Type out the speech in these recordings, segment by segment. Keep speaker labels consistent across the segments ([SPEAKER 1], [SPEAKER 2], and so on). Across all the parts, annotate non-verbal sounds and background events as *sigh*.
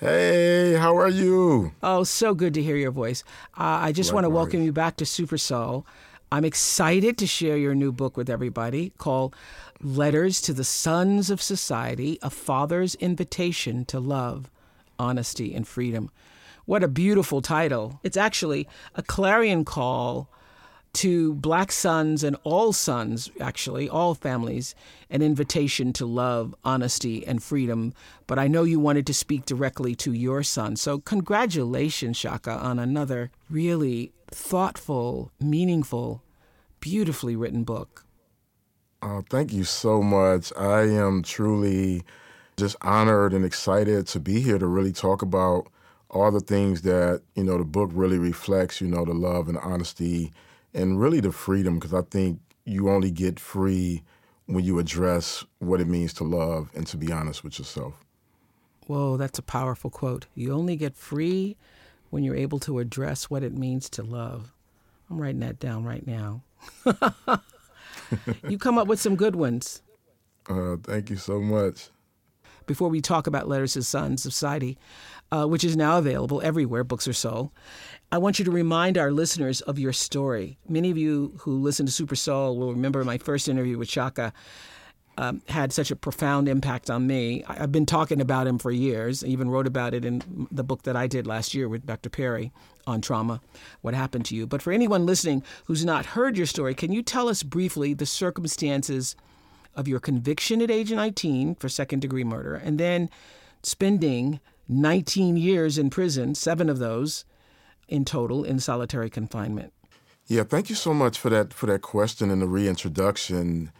[SPEAKER 1] Hey, how are you?
[SPEAKER 2] Oh, so good to hear your voice. Uh, I just want to welcome you back to Super Soul. I'm excited to share your new book with everybody called Letters to the Sons of Society A Father's Invitation to Love, Honesty, and Freedom. What a beautiful title. It's actually a clarion call to black sons and all sons, actually, all families, an invitation to love, honesty, and freedom. But I know you wanted to speak directly to your son. So, congratulations, Shaka, on another really thoughtful, meaningful, beautifully written book.
[SPEAKER 1] Oh, thank you so much. I am truly just honored and excited to be here to really talk about all the things that, you know, the book really reflects, you know, the love and honesty and really the freedom because I think you only get free when you address what it means to love and to be honest with yourself.
[SPEAKER 2] Whoa, that's a powerful quote. You only get free when you're able to address what it means to love. I'm writing that down right now. *laughs* you come up with some good ones.
[SPEAKER 1] Uh, thank you so much.
[SPEAKER 2] Before we talk about Letters to Sons of Society, uh, which is now available everywhere books are sold. I want you to remind our listeners of your story. Many of you who listen to Super Soul will remember my first interview with Shaka um, had such a profound impact on me. I, have been talking about him for years. I even wrote about it in the book that I did last year with Dr. Perry on trauma, What Happened to You. But for anyone listening who's not heard your story, can you tell us briefly the circumstances of your conviction at age 19 for second degree murder and then spending 19 years in prison, seven of those in total in solitary confinement.
[SPEAKER 1] Yeah, thank you so much for that for that question and the reintroduction.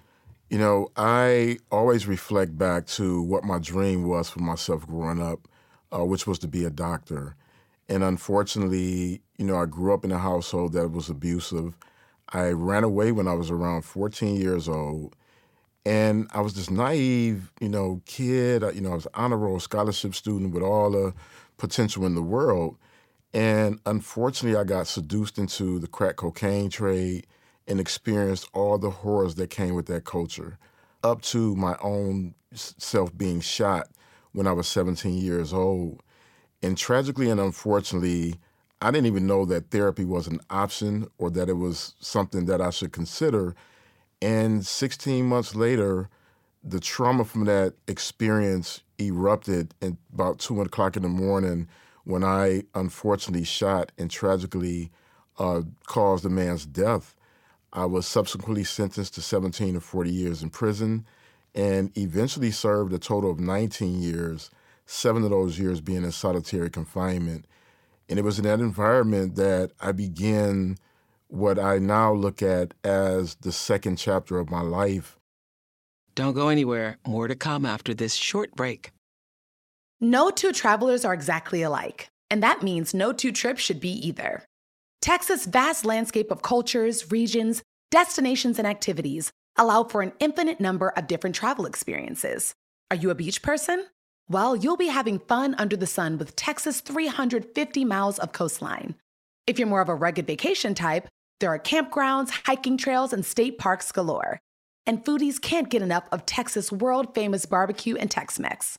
[SPEAKER 1] You know, I always reflect back to what my dream was for myself growing up, uh, which was to be a doctor. And unfortunately, you know, I grew up in a household that was abusive. I ran away when I was around 14 years old. And I was this naive, you know, kid. You know, I was an honor roll scholarship student with all the potential in the world. And unfortunately, I got seduced into the crack cocaine trade and experienced all the horrors that came with that culture, up to my own self being shot when I was 17 years old. And tragically and unfortunately, I didn't even know that therapy was an option or that it was something that I should consider and 16 months later, the trauma from that experience erupted at about 2 o'clock in the morning when I unfortunately shot and tragically uh, caused a man's death. I was subsequently sentenced to 17 to 40 years in prison and eventually served a total of 19 years, seven of those years being in solitary confinement. And it was in that environment that I began what I now look at as the second chapter of my life.
[SPEAKER 2] Don't go anywhere. More to come after this short break.
[SPEAKER 3] No two travelers are exactly alike, and that means no two trips should be either. Texas' vast landscape of cultures, regions, destinations, and activities allow for an infinite number of different travel experiences. Are you a beach person? Well, you'll be having fun under the sun with Texas' 350 miles of coastline If you're more of a rugged vacation type, there are campgrounds, hiking trails, and state parks galore. And foodies can't get enough of Texas' world famous barbecue and Tex Mex.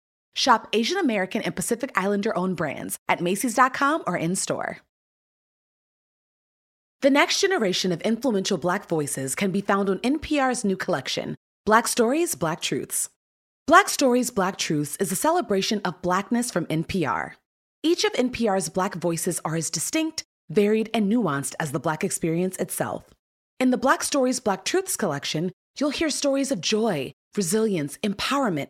[SPEAKER 3] Shop Asian American and Pacific Islander owned brands at Macy's.com or in store. The next generation of influential Black voices can be found on NPR's new collection, Black Stories, Black Truths. Black Stories, Black Truths is a celebration of Blackness from NPR. Each of NPR's Black voices are as distinct, varied, and nuanced as the Black experience itself. In the Black Stories, Black Truths collection, you'll hear stories of joy, resilience, empowerment,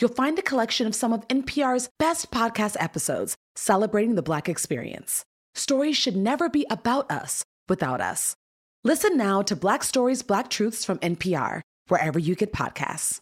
[SPEAKER 3] you'll find a collection of some of NPR's best podcast episodes celebrating the Black experience. Stories should never be about us without us. Listen now to Black Stories, Black Truths from NPR, wherever you get podcasts.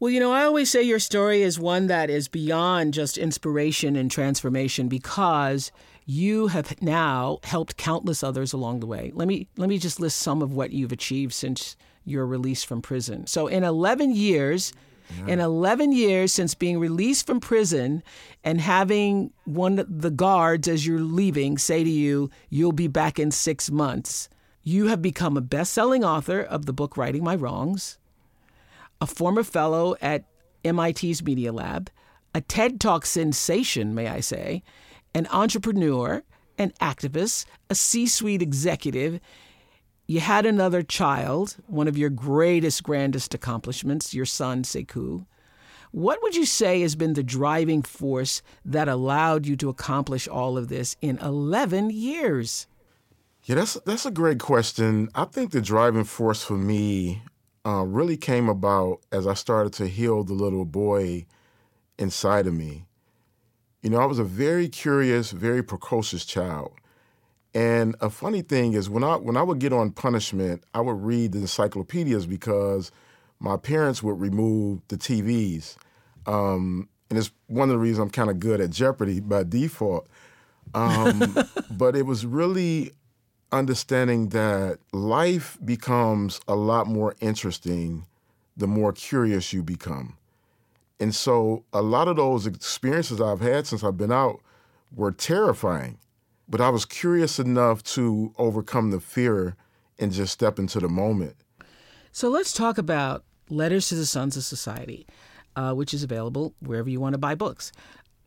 [SPEAKER 2] Well, you know, I always say your story is one that is beyond just inspiration and transformation because you have now helped countless others along the way. Let me let me just list some of what you've achieved since your release from prison. So in 11 years, yeah. in 11 years since being released from prison and having one of the guards as you're leaving say to you, "You'll be back in 6 months." You have become a best-selling author of the book Righting My Wrongs a former fellow at MIT's Media Lab, a TED Talk sensation, may I say, an entrepreneur, an activist, a C suite executive. You had another child, one of your greatest, grandest accomplishments, your son, Sekou. What would you say has been the driving force that allowed you to accomplish all of this in 11 years?
[SPEAKER 1] Yeah, that's that's a great question. I think the driving force for me uh, really came about as I started to heal the little boy inside of me. You know, I was a very curious, very precocious child. And a funny thing is when I when I would get on punishment, I would read the encyclopedias because my parents would remove the TVs. Um, and it's one of the reasons I'm kind of good at Jeopardy by default. Um, *laughs* but it was really understanding that life becomes a lot more interesting the more curious you become. And so a lot of those experiences I've had since I've been out were terrifying, but I was curious enough to overcome the fear and just step into the moment.
[SPEAKER 2] So let's talk about Letters to the Sons of Society, uh, which is available wherever you want to buy books.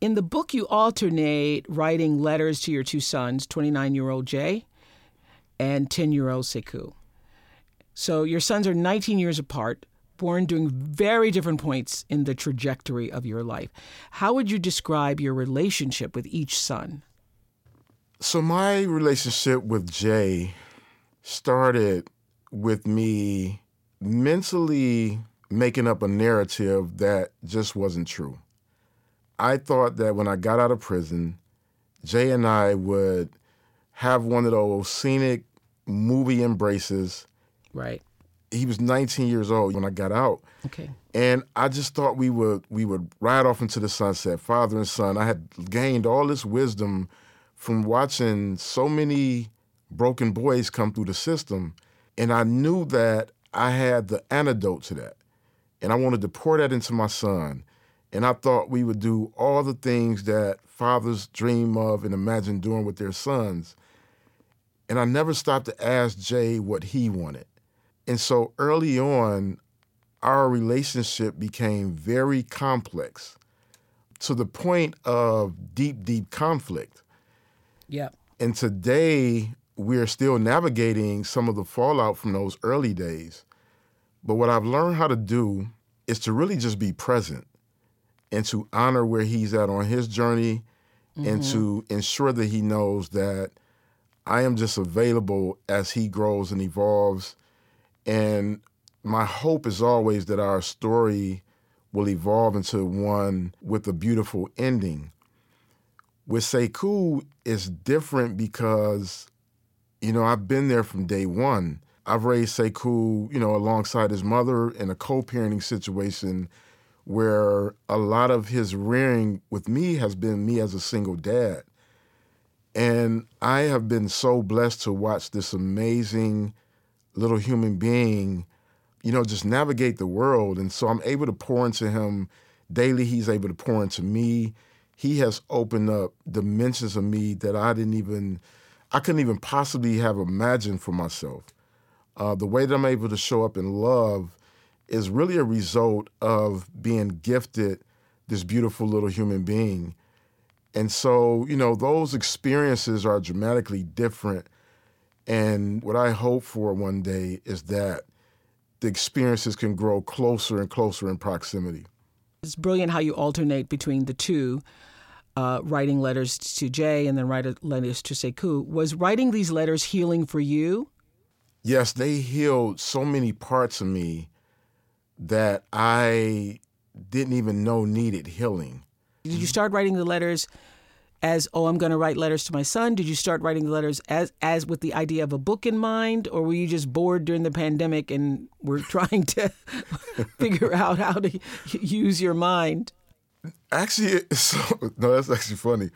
[SPEAKER 2] In the book, you alternate writing letters to your two sons, 29 year old Jay and 10 year old Sekou. So your sons are 19 years apart, born during very different points in the trajectory of your life. How would you describe your relationship with each son?
[SPEAKER 1] So, my relationship with Jay started with me mentally making up a narrative that just wasn't true. I thought that when I got out of prison, Jay and I would have one of those scenic movie embraces.
[SPEAKER 2] Right.
[SPEAKER 1] He was 19 years old when I got out.
[SPEAKER 2] Okay.
[SPEAKER 1] And I just thought we would we would ride off into the sunset, father and son. I had gained all this wisdom from watching so many broken boys come through the system, and I knew that I had the antidote to that. And I wanted to pour that into my son. And I thought we would do all the things that fathers dream of and imagine doing with their sons. And I never stopped to ask Jay what he wanted. And so early on, our relationship became very complex to the point of deep, deep conflict.
[SPEAKER 2] Yeah.
[SPEAKER 1] And today, we're still navigating some of the fallout from those early days. But what I've learned how to do is to really just be present and to honor where he's at on his journey mm-hmm. and to ensure that he knows that I am just available as he grows and evolves. And my hope is always that our story will evolve into one with a beautiful ending. With Sekou, it's different because, you know, I've been there from day one. I've raised Sekou, you know, alongside his mother in a co-parenting situation where a lot of his rearing with me has been me as a single dad. And I have been so blessed to watch this amazing little human being, you know, just navigate the world. And so I'm able to pour into him daily. He's able to pour into me. He has opened up dimensions of me that I didn't even, I couldn't even possibly have imagined for myself. Uh, the way that I'm able to show up in love is really a result of being gifted this beautiful little human being. And so, you know, those experiences are dramatically different. And what I hope for one day is that the experiences can grow closer and closer in proximity.
[SPEAKER 2] It's brilliant how you alternate between the two, uh, writing letters to Jay and then writing letters to Sekou. Was writing these letters healing for you?
[SPEAKER 1] yes, they healed so many parts of me that I didn't even know needed healing.
[SPEAKER 2] Did you start writing the letters as oh I'm going to write letters to my son? Did you start writing the letters as as with the idea of a book in mind or were you just bored during the pandemic and were *laughs* trying to *laughs* figure out how to *laughs* use your mind?
[SPEAKER 1] Actually, *laughs* so, no, that's actually funny.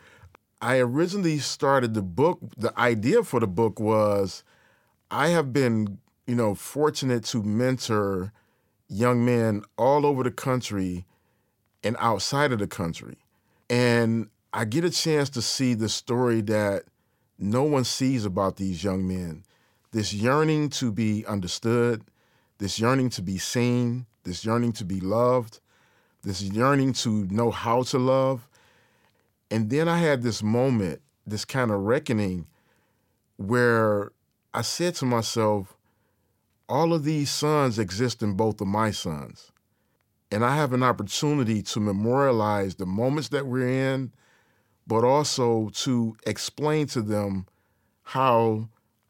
[SPEAKER 1] I originally started the book. The idea for the book was I have been, you know, fortunate to mentor young men all over the country and outside of the country. And I get a chance to see the story that no one sees about these young men. This yearning to be understood, this yearning to be seen, this yearning to be loved, this yearning to know how to love. And then I had this moment, this kind of reckoning where I said to myself, all of these sons exist in both of my sons. And I have an opportunity to memorialize the moments that we're in, but also to explain to them how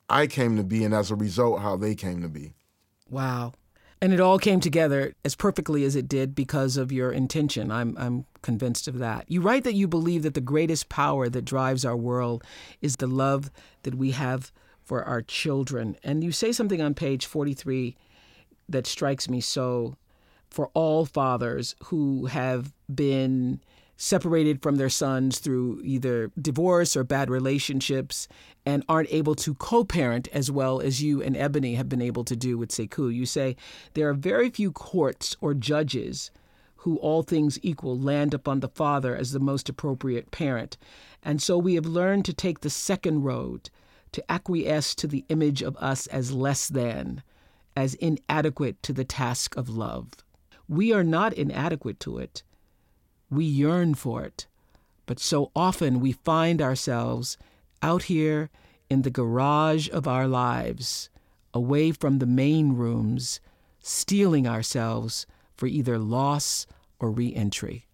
[SPEAKER 1] I came to be and as a result, how they came to be.
[SPEAKER 2] Wow. And it all came together as perfectly as it did because of your intention. I'm, I'm convinced of that. You write that you believe that the greatest power that drives our world is the love that we have for our children. And you say something on page 43 that strikes me so for all fathers who have been separated from their sons through either divorce or bad relationships and aren't able to co parent as well as you and Ebony have been able to do with Sekou. You say there are very few courts or judges who, all things equal, land upon the father as the most appropriate parent. And so we have learned to take the second road to acquiesce to the image of us as less than, as inadequate to the task of love. We are not inadequate to it. We yearn for it. But so often we find ourselves out here in the garage of our lives, away from the main rooms, steeling ourselves for either loss or reentry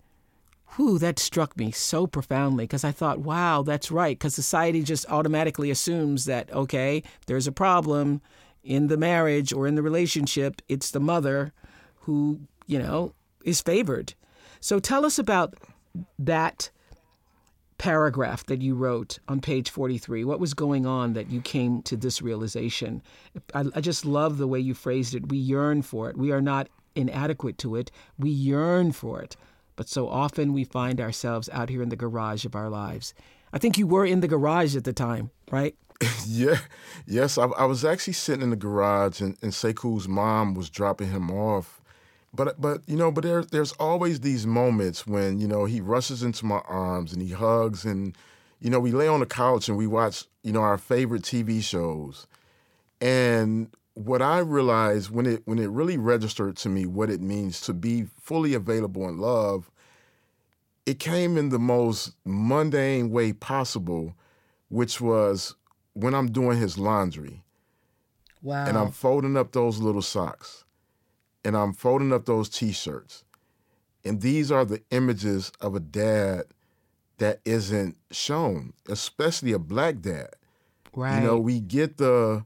[SPEAKER 2] whew, that struck me so profoundly because I thought, wow, that's right. Because society just automatically assumes that, okay, there's a problem in the marriage or in the relationship, it's the mother who, you know, is favored. So tell us about that paragraph that you wrote on page 43. What was going on that you came to this realization? I, I just love the way you phrased it. We yearn for it. We are not inadequate to it. We yearn for it but so often we find ourselves out here in the garage of our lives. I think you were in the garage at the time, right? *laughs*
[SPEAKER 1] yeah, yes. I, I, was actually sitting in the garage, and, and Sekou's mom was dropping him off, but but you know, but there there's always these moments when you know he rushes into my arms and he hugs and you know we lay on the couch and we watch you know our favorite TV shows, and what I realized when it when it really registered to me what it means to be fully available in love, it came in the most mundane way possible, which was when I'm doing his laundry.
[SPEAKER 2] Wow.
[SPEAKER 1] And I'm folding up those little socks and I'm folding up those t shirts. And these are the images of a dad that isn't shown, especially a black dad.
[SPEAKER 2] right.
[SPEAKER 1] You know, we get the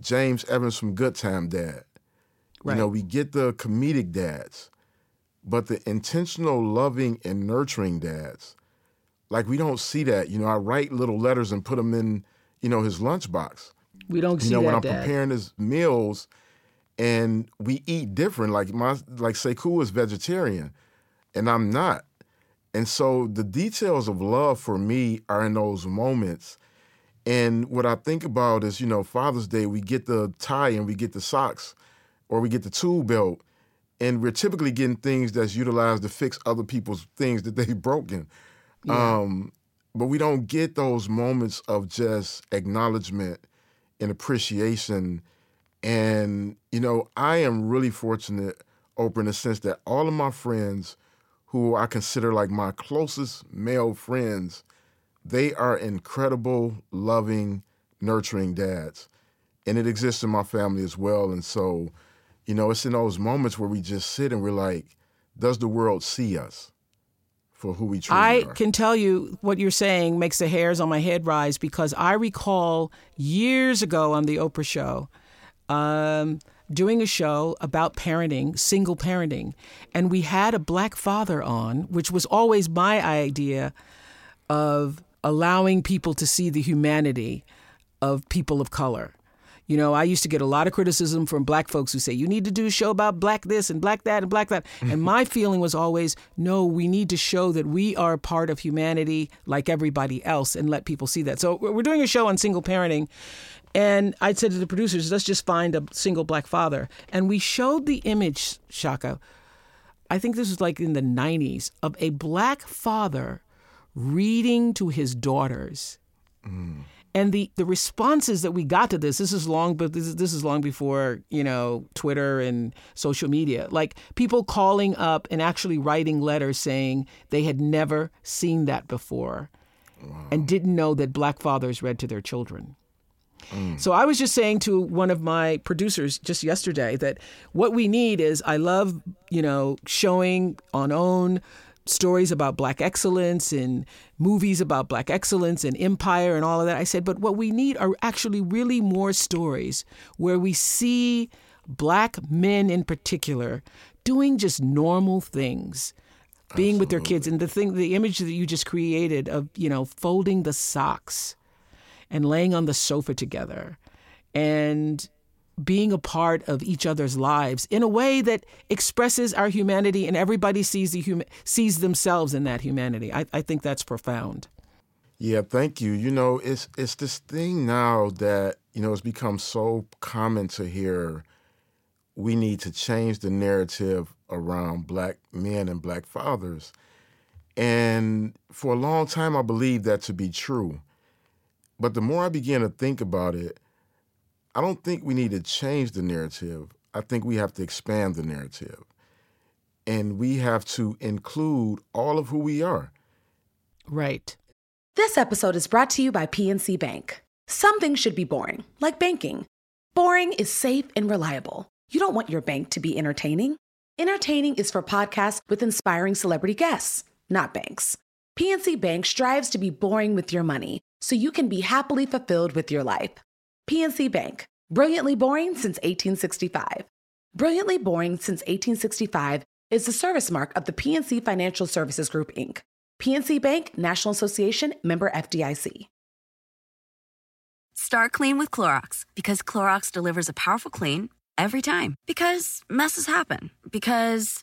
[SPEAKER 1] James Evans from Good Time dad.
[SPEAKER 2] Right.
[SPEAKER 1] You know, we get the comedic dads, but the intentional, loving, and nurturing dads, like we don't see that. You know, I write little letters and put them in, you know, his lunchbox.
[SPEAKER 2] we don't see that.
[SPEAKER 1] You know, when I'm
[SPEAKER 2] Dad.
[SPEAKER 1] preparing his meals, and we eat different. Like my, like Sekou is vegetarian, and I'm not. And so the details of love for me are in those moments. And what I think about is, you know, Father's Day, we get the tie and we get the socks, or we get the tool belt, and we're typically getting things that's utilized to fix other people's things that they've broken. Um, but we don't get those moments of just acknowledgement and appreciation. And, you know, I am really fortunate, Oprah, in the sense that all of my friends who I consider like my closest male friends, they are incredible, loving, nurturing dads. And it exists in my family as well. And so, you know, it's in those moments where we just sit and we're like, does the world see us for who we truly
[SPEAKER 2] I
[SPEAKER 1] are?
[SPEAKER 2] can tell you what you're saying makes the hairs on my head rise because I recall years ago on the Oprah show um, doing a show about parenting, single parenting, and we had a black father on, which was always my idea of allowing people to see the humanity of people of color. You know, I used to get a lot of criticism from black folks who say, you need to do a show about black this and black that and black that. *laughs* and my feeling was always, no, we need to show that we are part of humanity like everybody else and let people see that. So we're doing a show on single parenting. And I said to the producers, let's just find a single black father. And we showed the image, Shaka, I think this was like in the 90s, of a black father reading to his daughters. Mm. And the, the responses that we got to this, this is long, but this is, this is long before, you know, Twitter and social media. Like people calling up and actually writing letters saying they had never seen that before and didn't know that black fathers read to their children. Mm. So I was just saying to one of my producers just yesterday that what we need is I love, you know, showing on OWN stories about black excellence and movies about black excellence and empire and all of that. I said, but what we need are actually really more stories where we see black men in particular doing just normal things being with their kids. And the thing the image that you just created of you know folding the socks and laying on the sofa together and being a part of each other's lives in a way that expresses our humanity and everybody sees the hum- sees themselves in that humanity. I, I think that's profound.
[SPEAKER 1] Yeah, thank you. You know, it's it's this thing now that, you know, it's become so common to hear we need to change the narrative around black men and black fathers. And for a long time I believed that to be true. But the more I began to think about it, I don't think we need to change the narrative. I think we have to expand the narrative. And we have to include all of who we are.
[SPEAKER 2] Right.
[SPEAKER 3] This episode is brought to you by PNC Bank. Some things should be boring, like banking. Boring is safe and reliable. You don't want your bank to be entertaining. Entertaining is for podcasts with inspiring celebrity guests, not banks. PNC Bank strives to be boring with your money so you can be happily fulfilled with your life. PNC Bank, brilliantly boring since 1865. Brilliantly boring since 1865 is the service mark of the PNC Financial Services Group, Inc. PNC Bank, National Association, member FDIC.
[SPEAKER 4] Start clean with Clorox because Clorox delivers a powerful clean every time. Because messes happen. Because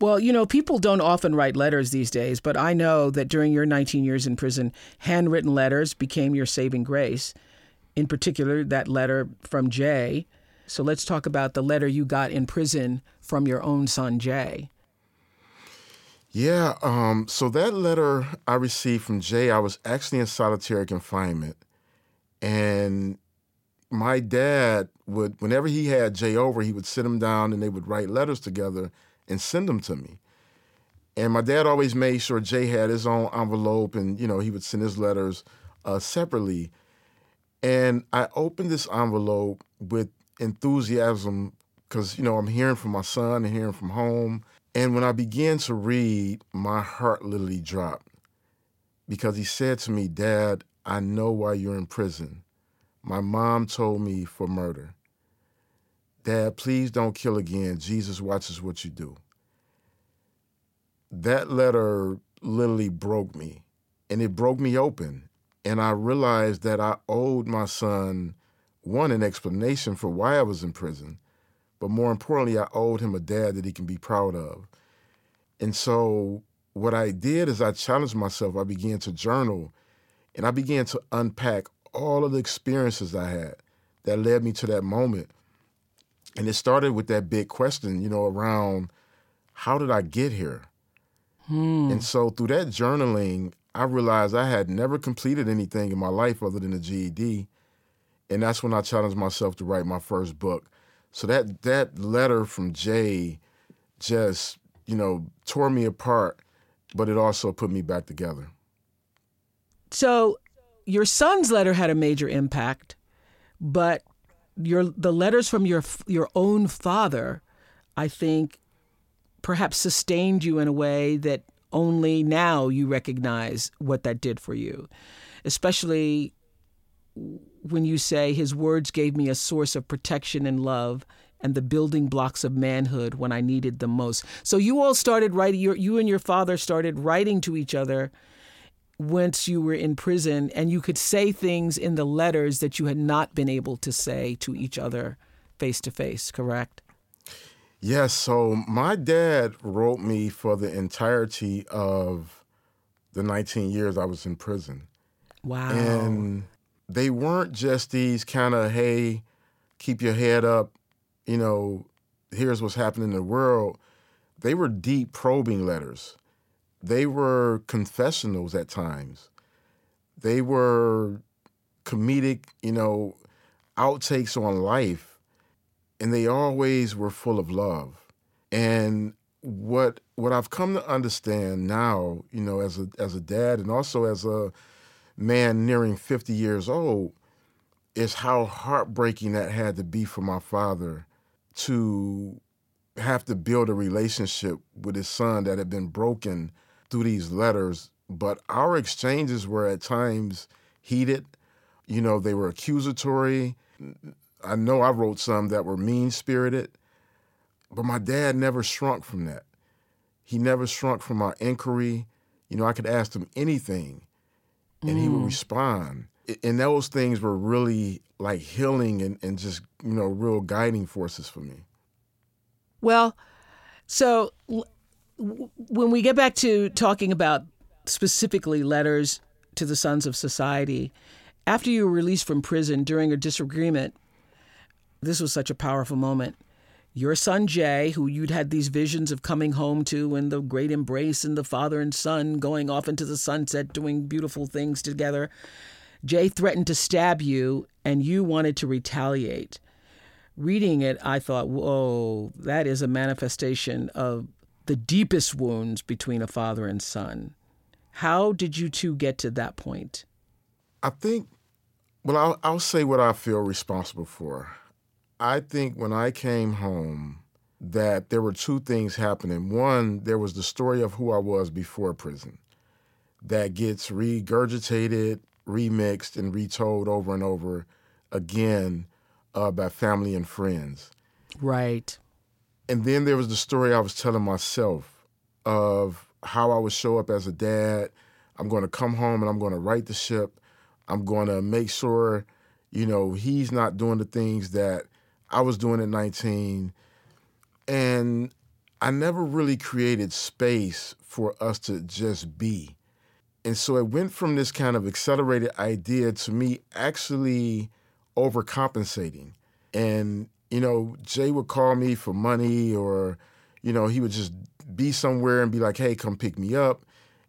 [SPEAKER 2] Well, you know, people don't often write letters these days, but I know that during your 19 years in prison, handwritten letters became your saving grace. In particular, that letter from Jay. So let's talk about the letter you got in prison from your own son, Jay.
[SPEAKER 1] Yeah, um, so that letter I received from Jay, I was actually in solitary confinement. And my dad would, whenever he had Jay over, he would sit him down and they would write letters together and send them to me. And my dad always made sure Jay had his own envelope and, you know, he would send his letters uh, separately. And I opened this envelope with enthusiasm because, you know, I'm hearing from my son and hearing from home. And when I began to read, my heart literally dropped because he said to me, Dad, I know why you're in prison. My mom told me for murder. Dad, please don't kill again. Jesus watches what you do. That letter literally broke me, and it broke me open. And I realized that I owed my son, one, an explanation for why I was in prison, but more importantly, I owed him a dad that he can be proud of. And so what I did is I challenged myself. I began to journal and I began to unpack all of the experiences I had that led me to that moment. And it started with that big question, you know, around how did I get here?
[SPEAKER 2] Hmm.
[SPEAKER 1] And so through that journaling, I realized I had never completed anything in my life other than a GED. And that's when I challenged myself to write my first book. So that that letter from Jay just, you know, tore me apart, but it also put me back together.
[SPEAKER 2] So your son's letter had a major impact, but your the letters from your your own father, I think, perhaps sustained you in a way that only now you recognize what that did for you, especially when you say his words gave me a source of protection and love and the building blocks of manhood when I needed them most. So you all started writing. You, you and your father started writing to each other once you were in prison, and you could say things in the letters that you had not been able to say to each other face to face. Correct?
[SPEAKER 1] Yes. So my dad wrote me for the entirety of the 19 years I was in prison.
[SPEAKER 2] Wow.
[SPEAKER 1] And they weren't just these kind of, hey, keep your head up, you know, here's what's happening in the world. They were deep probing letters. They were confessionals at times. They were comedic, you know, outtakes on life. And they always were full of love. And what what I've come to understand now, you know, as a as a dad and also as a man nearing 50 years old, is how heartbreaking that had to be for my father to have to build a relationship with his son that had been broken through these letters. But our exchanges were at times heated. You know, they were accusatory. I know I wrote some that were mean spirited, but my dad never shrunk from that. He never shrunk from our inquiry. You know, I could ask him anything and mm. he would respond. And those things were really like healing and, and just, you know, real guiding forces for me.
[SPEAKER 2] Well, so when we get back to talking about specifically letters to the sons of society, after you were released from prison during a disagreement, this was such a powerful moment. Your son Jay, who you'd had these visions of coming home to and the great embrace and the father and son going off into the sunset doing beautiful things together, Jay threatened to stab you and you wanted to retaliate. Reading it, I thought, whoa, that is a manifestation of the deepest wounds between a father and son. How did you two get to that point?
[SPEAKER 1] I think, well, I'll, I'll say what I feel responsible for. I think when I came home, that there were two things happening. One, there was the story of who I was before prison that gets regurgitated, remixed, and retold over and over again uh, by family and friends.
[SPEAKER 2] Right.
[SPEAKER 1] And then there was the story I was telling myself of how I would show up as a dad. I'm going to come home and I'm going to right the ship. I'm going to make sure, you know, he's not doing the things that I was doing at 19. And I never really created space for us to just be. And so it went from this kind of accelerated idea to me actually overcompensating. And, you know, Jay would call me for money or, you know, he would just be somewhere and be like, hey, come pick me up.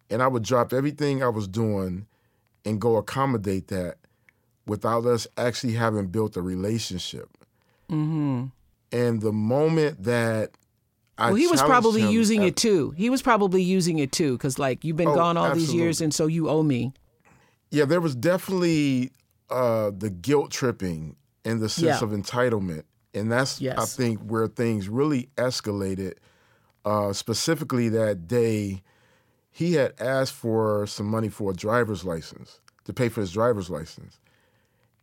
[SPEAKER 1] And I would drop everything I was doing and go accommodate that without us actually having built a relationship.
[SPEAKER 2] Mm-hmm.
[SPEAKER 1] And the moment that I
[SPEAKER 2] well, he was probably using it too. He was probably using it too, because like you've been
[SPEAKER 1] Oh,
[SPEAKER 2] gone all these years, and so you owe me.
[SPEAKER 1] Yeah, there was definitely uh, the guilt tripping and the sense
[SPEAKER 2] Yeah.
[SPEAKER 1] of entitlement, and that's I think where things really escalated. Uh, specifically, that day, he had asked for some money for a driver's license to pay for his driver's license,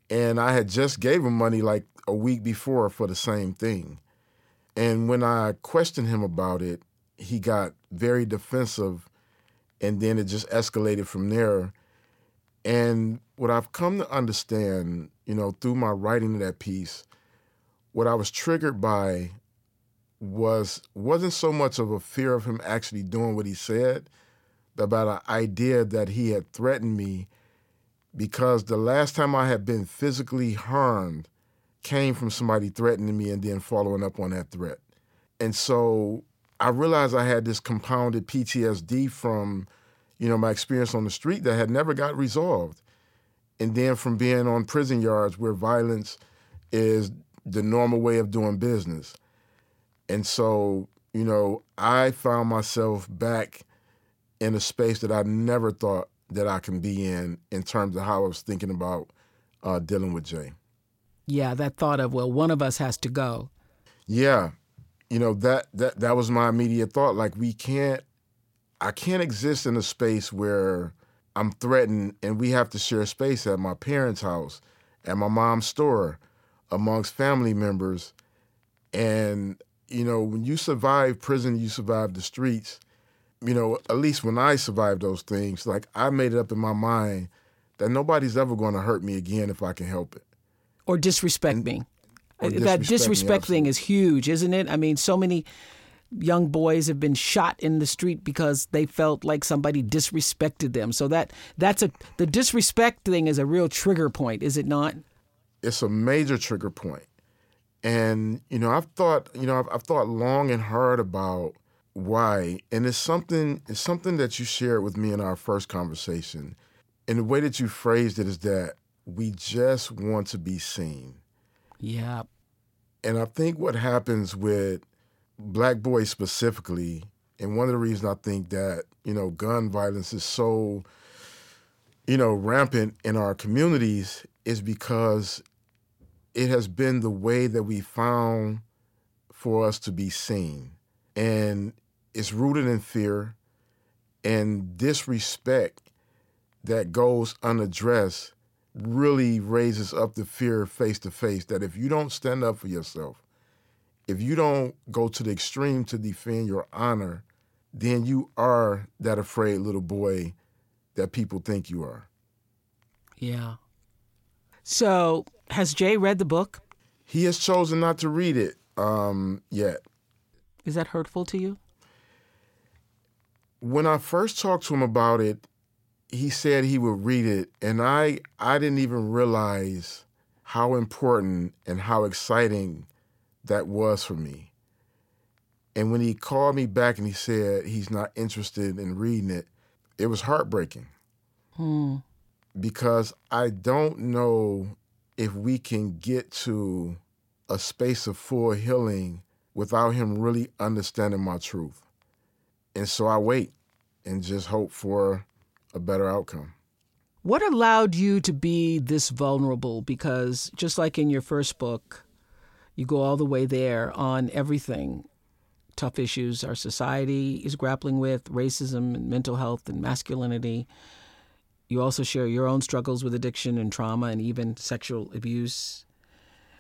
[SPEAKER 1] and I had just gave him money like a week before for the same thing. And when I questioned him about it, he got very defensive, and then it just escalated from there. And what I've come to understand, you know, through my writing of that piece, what I was triggered by was wasn't so much of a fear of him actually doing what he said, about an idea that he had threatened me because the last time I had been physically harmed came from somebody threatening me and then following up on that threat. And so I realized I had this compounded PTSD from, you know, my experience on the street that had never got resolved. And then from being on prison yards where violence is the normal way of doing business. And so, you know, I found myself back in a space that I never thought that I can be in in terms of how I was thinking about uh, dealing with Jay.
[SPEAKER 2] Yeah, that thought of well, one of us has to go.
[SPEAKER 1] Yeah, you know that that that was my immediate thought. Like we can't, I can't exist in a space where I'm threatened and we have to share space at my parents' house, at my mom's store, amongst family members, and you know when you survive prison, you survive the streets. You know, at least when I survived those things, like I made it up in my mind that nobody's ever going to hurt me again if I can help it.
[SPEAKER 2] or disrespect me.
[SPEAKER 1] or uh,
[SPEAKER 2] that
[SPEAKER 1] disrespect me,
[SPEAKER 2] disrespect thing is huge, isn't it? I mean, so many young boys have been shot in the street because they felt like somebody disrespected them. So that that's a the disrespect thing is a real trigger point, is it not?
[SPEAKER 1] It's a major trigger point. And you know, I've thought, you know, I've, I've thought long and hard about why, and it's something, it's something that you shared with me in our first conversation. And the way that you phrased it is that we just want to be seen.
[SPEAKER 2] Yeah.
[SPEAKER 1] And I think what happens with black boys specifically, and one of the reasons I think that, you know, gun violence is so, you know, rampant in our communities is because it has been the way that we found for us to be seen. And it's rooted in fear and disrespect that goes unaddressed really raises up the fear face to face that if you don't stand up for yourself, if you don't go to the extreme to defend your honor, then you are that afraid little boy that people think you are.
[SPEAKER 2] Yeah. So, has Jay read the book?
[SPEAKER 1] He has chosen not to read it um, yet.
[SPEAKER 2] Is that hurtful to you?
[SPEAKER 1] When I first talked to him about it, he said he would read it, and I I didn't even realize how important and how exciting that was for me. And when he called me back and he said he's not interested in reading it, it was heartbreaking.
[SPEAKER 2] Hmm.
[SPEAKER 1] because I don't know if we can get to a space of full healing without him really understanding my truth. And so I wait and just hope for a better outcome.
[SPEAKER 2] What allowed you to be this vulnerable? Because just like in your first book, you go all the way there on everything tough issues our society is grappling with racism and mental health and masculinity. You also share your own struggles with addiction and trauma and even sexual abuse.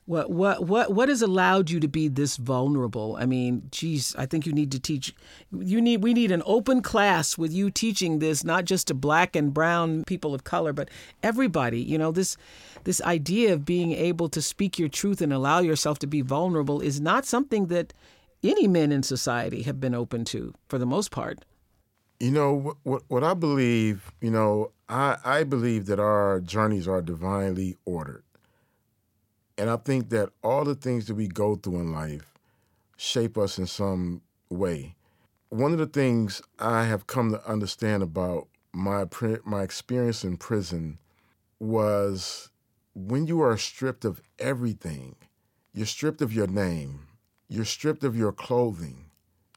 [SPEAKER 2] What what what what has allowed you to be this vulnerable? I mean, geez, I think you need to teach. You need we need an open class with you teaching this, not just to black and brown people of color, but everybody. You know this this idea of being able to speak your truth and allow yourself to be vulnerable is not something that any men in society have been open to for the most part.
[SPEAKER 1] You know what? What I believe. You know, I I believe that our journeys are divinely ordered. And I think that all the things that we go through in life shape us in some way. One of the things I have come to understand about my my experience in prison was when you are stripped of everything, you're stripped of your name, you're stripped of your clothing,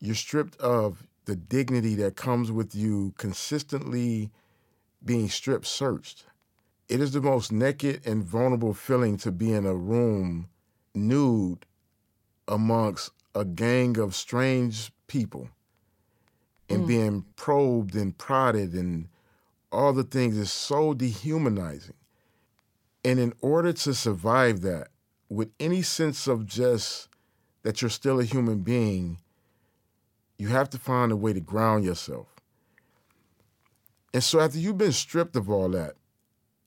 [SPEAKER 1] you're stripped of the dignity that comes with you consistently being strip searched. It is the most naked and vulnerable feeling to be in a room nude amongst a gang of strange people and mm. being probed and prodded and all the things is so dehumanizing. And in order to survive that with any sense of just that you're still a human being, you have to find a way to ground yourself. And so after you've been stripped of all that,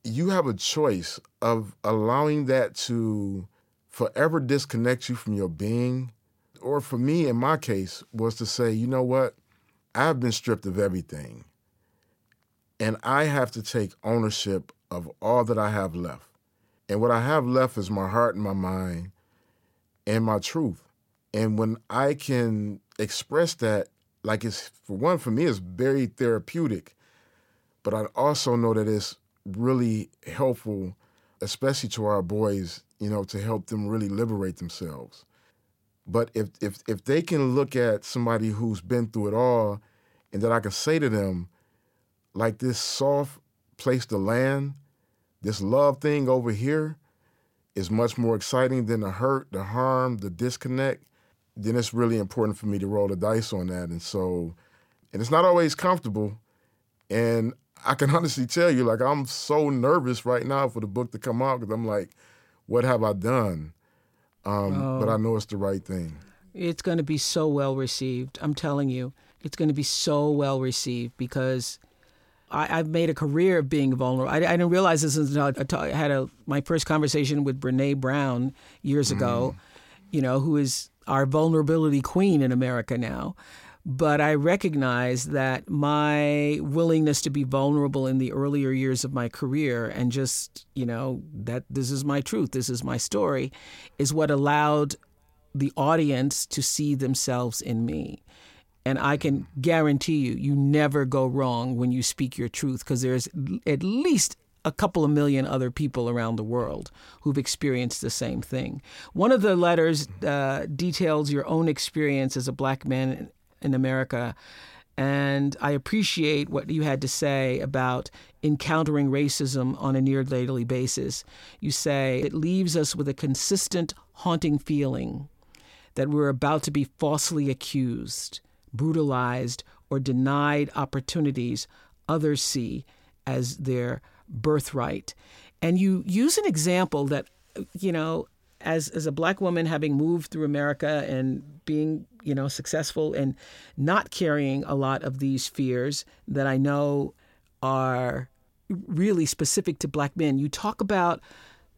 [SPEAKER 1] you have a choice of allowing that to forever disconnect you from your being. Or for me, in my case, was to say, you know what? I've been stripped of everything. And I have to take ownership of all that I have left. And what I have left is my heart and my mind and my truth. And when I can express that, like it's, for one, for me, it's very therapeutic. But I also know that it's really helpful, especially to our boys, you know, to help them really liberate themselves. But if if if they can look at somebody who's been through it all, and that I can say to them, like this soft place to land, this love thing over here is much more exciting than the hurt, the harm, the disconnect, then it's really important for me to roll the dice on that. And so, and it's not always comfortable. And I can *laughs* honestly tell you, like, I'm so nervous right now for the book to come out because I'm like, what have I done? Um, oh. But I know it's the right thing.
[SPEAKER 2] It's going to be so well received. I'm telling you, it's going to be so well received because I, have made a career of being vulnerable. I, I didn't realize this until I, had a, my first conversation with Brene Brown years ago, mm. you know, who is our vulnerability queen in America now. But I recognize that my willingness to be vulnerable in the earlier years of my career and just, you know, that this is my truth, this is my story, is what allowed the audience to see themselves in me. And I can guarantee you, you never go wrong when you speak your truth because there's at least a couple of million other people around the world who've experienced the same thing. One of the letters uh, details your own experience as a black man in America. And I appreciate what you had to say about encountering racism on a near daily basis. You say it leaves us with a consistent, haunting feeling that we're about to be falsely accused, brutalized, or denied opportunities others see as their birthright. And you use an example that, you know, as as a black woman having moved through America and being you know successful and not carrying a lot of these fears that I know are really specific to black men. You talk about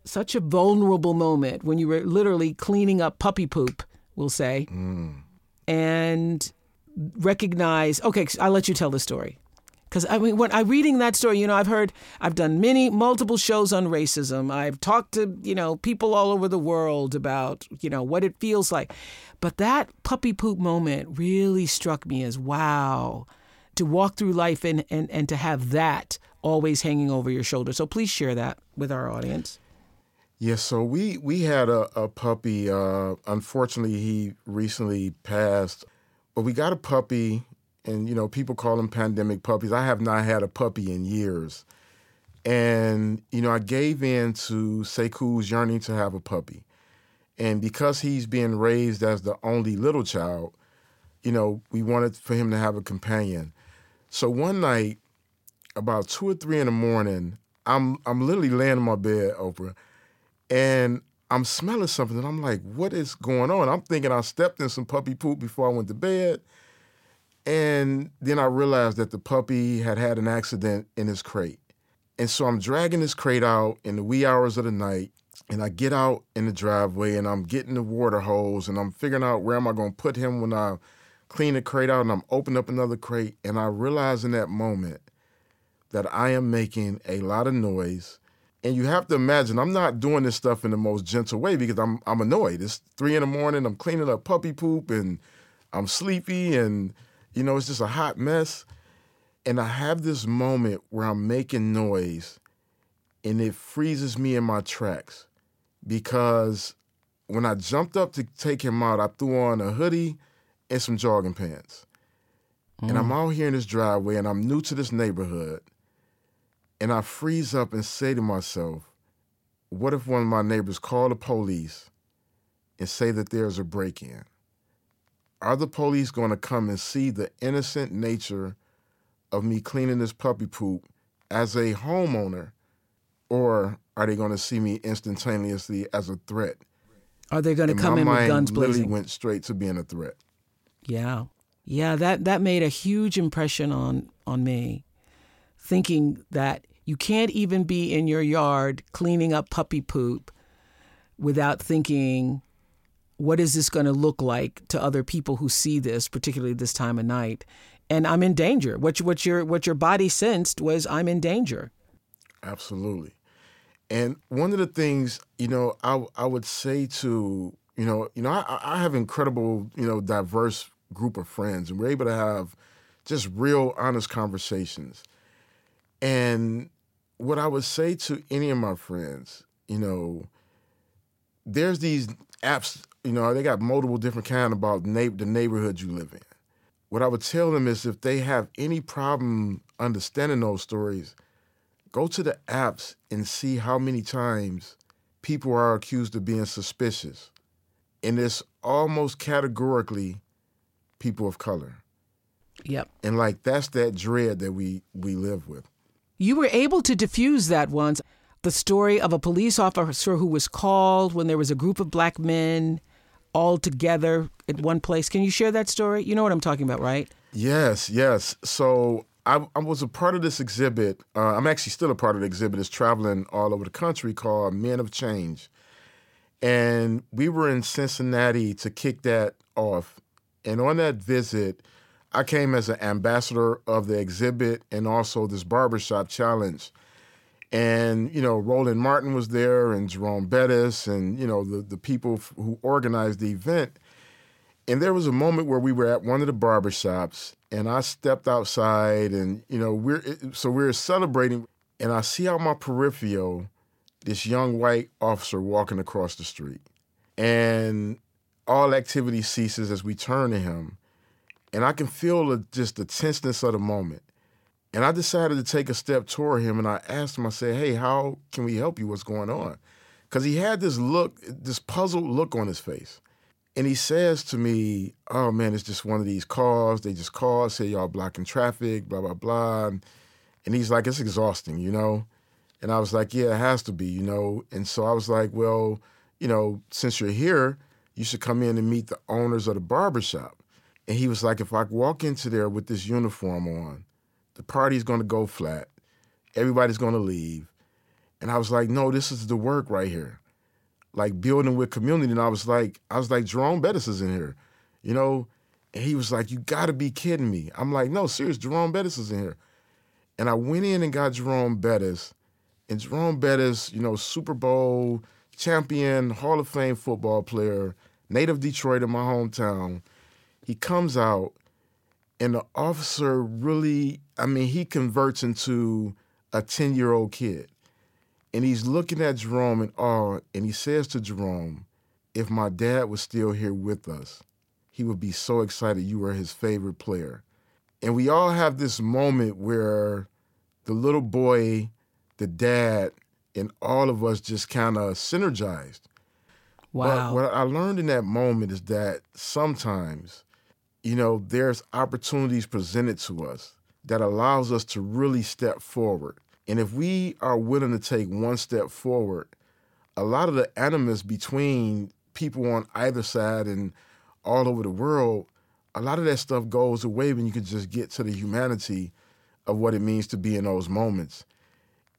[SPEAKER 2] such a vulnerable moment when you were literally cleaning up puppy poop, we'll say, mm. and recognize. Okay, I'll let you tell the story. Because I mean, when I'm reading that story, you know, I've heard, I've done many, multiple shows on racism. I've talked to, you know, people all over the world about, you know, what it feels like. But that puppy poop moment really struck me as wow, to walk through life and, and, and to have that always hanging over your shoulder. So please share that with our audience.
[SPEAKER 1] Yes, yeah, so we we had a, a puppy. Uh, unfortunately, he recently passed, but we got a puppy and you know people call them pandemic puppies. I have not had a puppy in years, and you know I gave in to Sekou's yearning to have a puppy, and because he's being raised as the only little child, you know we wanted for him to have a companion. So one night, about two or three in the morning, I'm I'm literally laying in my bed, Oprah, and I'm smelling something and I'm like, what is going on? I'm thinking I stepped in some puppy poop before I went to bed. And then I realized that the puppy had had an accident in his crate. And so I'm dragging this crate out in the wee hours of the night. And I get out in the driveway and I'm getting the water hose and I'm figuring out where am I going to put him when I clean the crate out and I'm opening up another crate. And I realize in that moment that I am making a lot of noise. And you have to imagine I'm not doing this stuff in the most gentle way because I'm I'm annoyed. It's three in the morning. I'm cleaning up puppy poop and I'm sleepy and you know it's just a hot mess. And I have this moment where I'm making noise and it freezes me in my tracks because when I jumped up to take him out, I threw on a hoodie and some jogging pants. Mm. And I'm out here in this driveway and I'm new to this neighborhood. And I freeze up and say to myself, what if one of my neighbors call the police and say that there's a break in? Are the police going to come and see the innocent nature of me cleaning this puppy poop as a homeowner? Or are they going to see me instantaneously as a threat?
[SPEAKER 2] Are they going to come in with guns blazing?
[SPEAKER 1] Literally went straight to being a threat.
[SPEAKER 2] Yeah, yeah. That that made a huge impression on on me thinking that you can't even be in your yard cleaning up puppy poop without thinking, what is this going to look like to other people who see this, particularly this time of night? And I'm in danger. What, what, your, what your body sensed was I'm in danger.
[SPEAKER 1] Absolutely. And one of the things, you know, I, I would say to, you know, you know, I, I have incredible, you know, diverse group of friends, and we're able to have just real honest conversations. And what I would say to any of my friends, you know, there's these apps, you know, they got multiple different kind about na- the neighborhood you live in. What I would tell them is if they have any problem understanding those stories, go to the apps and see how many times people are accused of being suspicious. And it's almost categorically people of color.
[SPEAKER 2] Yep.
[SPEAKER 1] And like that's that dread that we we live with.
[SPEAKER 2] You were able to diffuse that once. The story of a police officer who was called when there was a group of black men all together at one place. Can you share that story? You know what I'm talking about, right?
[SPEAKER 1] Yes, yes. So I, I was a part of this exhibit. Uh, I'm actually still a part of the exhibit. It's traveling all over the country called Men of Change. And we were in Cincinnati to kick that off. And on that visit, I came as an ambassador of the exhibit and also this barbershop challenge. And, you know, Roland Martin was there and Jerome Bettis and, you know, the, the people who organized the event. And there was a moment where we were at one of the barbershops and I stepped outside and, you know, we're, so we we're celebrating and I see out my peripheral this young white officer walking across the street. And all activity ceases as we turn to him and I can feel the, just the tenseness of the moment. And I decided to take a step toward him and I asked him, I said, hey, how can we help you? What's going on? Because he had this look, this puzzled look on his face. And he says to me, oh man, it's just one of these calls. They just call, say y'all blocking traffic, blah, blah, blah. And he's like, it's exhausting, you know? And I was like, yeah, it has to be, you know? And so I was like, well, you know, since you're here, you should come in and meet the owners of the barbershop. And he was like, if I walk into there with this uniform on, the party's gonna go flat. Everybody's gonna leave. And I was like, no, this is the work right here. Like building with community. And I was like, I was like, Jerome Bettis is in here, you know? And he was like, you gotta be kidding me. I'm like, no, serious, Jerome Bettis is in here. And I went in and got Jerome Bettis. And Jerome Bettis, you know, Super Bowl champion, Hall of Fame football player, native Detroit in my hometown he comes out, and the officer really, I mean, he converts into a 10 year old kid. And he's looking at Jerome in awe, and he says to Jerome, If my dad was still here with us, he would be so excited you were his favorite player. And we all have this moment where the little boy, the dad, and all of us just kind of synergized.
[SPEAKER 2] Wow.
[SPEAKER 1] But what I learned in that moment is that sometimes you know, there's opportunities presented to us that allows us to really step forward. And if we are willing to take one step forward, a lot of the animus between people on either side and all over the world, a lot of that stuff goes away when you can just get to the humanity of what it means to be in those moments.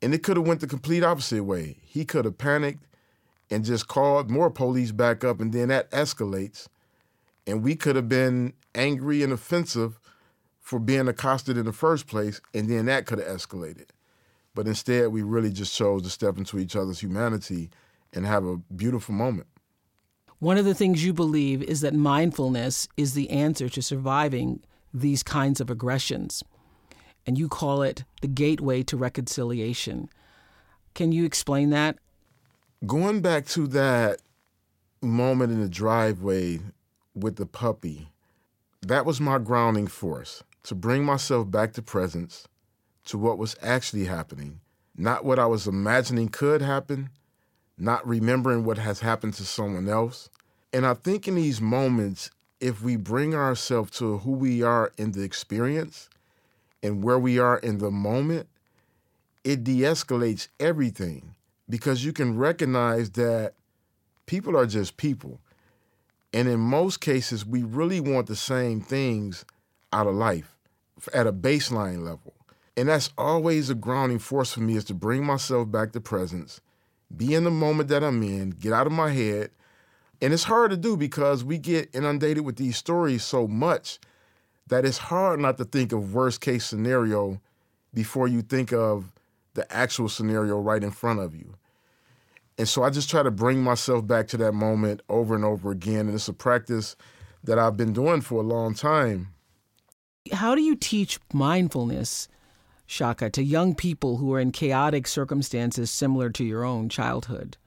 [SPEAKER 1] And it could have went the complete opposite way. He could have panicked and just called more police back up and then that escalates. And we could have been angry and offensive for being accosted in the first place, and then that could have escalated. But instead, we really just chose to step into each other's humanity and have a beautiful moment.
[SPEAKER 2] One of the things you believe is that mindfulness is the answer to surviving these kinds of aggressions. And you call it the gateway to reconciliation. Can you explain that?
[SPEAKER 1] Going back to that moment in the driveway with the puppy, that was my grounding force to bring myself back to presence, to what was actually happening, not what I was imagining could happen, not remembering what has happened to someone else. And I think in these moments, if we bring ourselves to who we are in the experience and where we are in the moment, it de escalates everything because you can recognize that people are just people. And in most cases, we really want the same things out of life at a baseline level. And that's always a grounding force for me is to bring myself back to presence be in the moment that I'm in, get out of my head. And it's hard to do because we get inundated with these stories so much that it's hard not to think of worst case scenario before you think of the actual scenario right in front of you. And so I just try to bring myself back to that moment over and over again. And it's a practice that I've been doing for a long time.
[SPEAKER 2] How do you teach mindfulness Shaka, to young people who are in chaotic circumstances similar to your own childhood.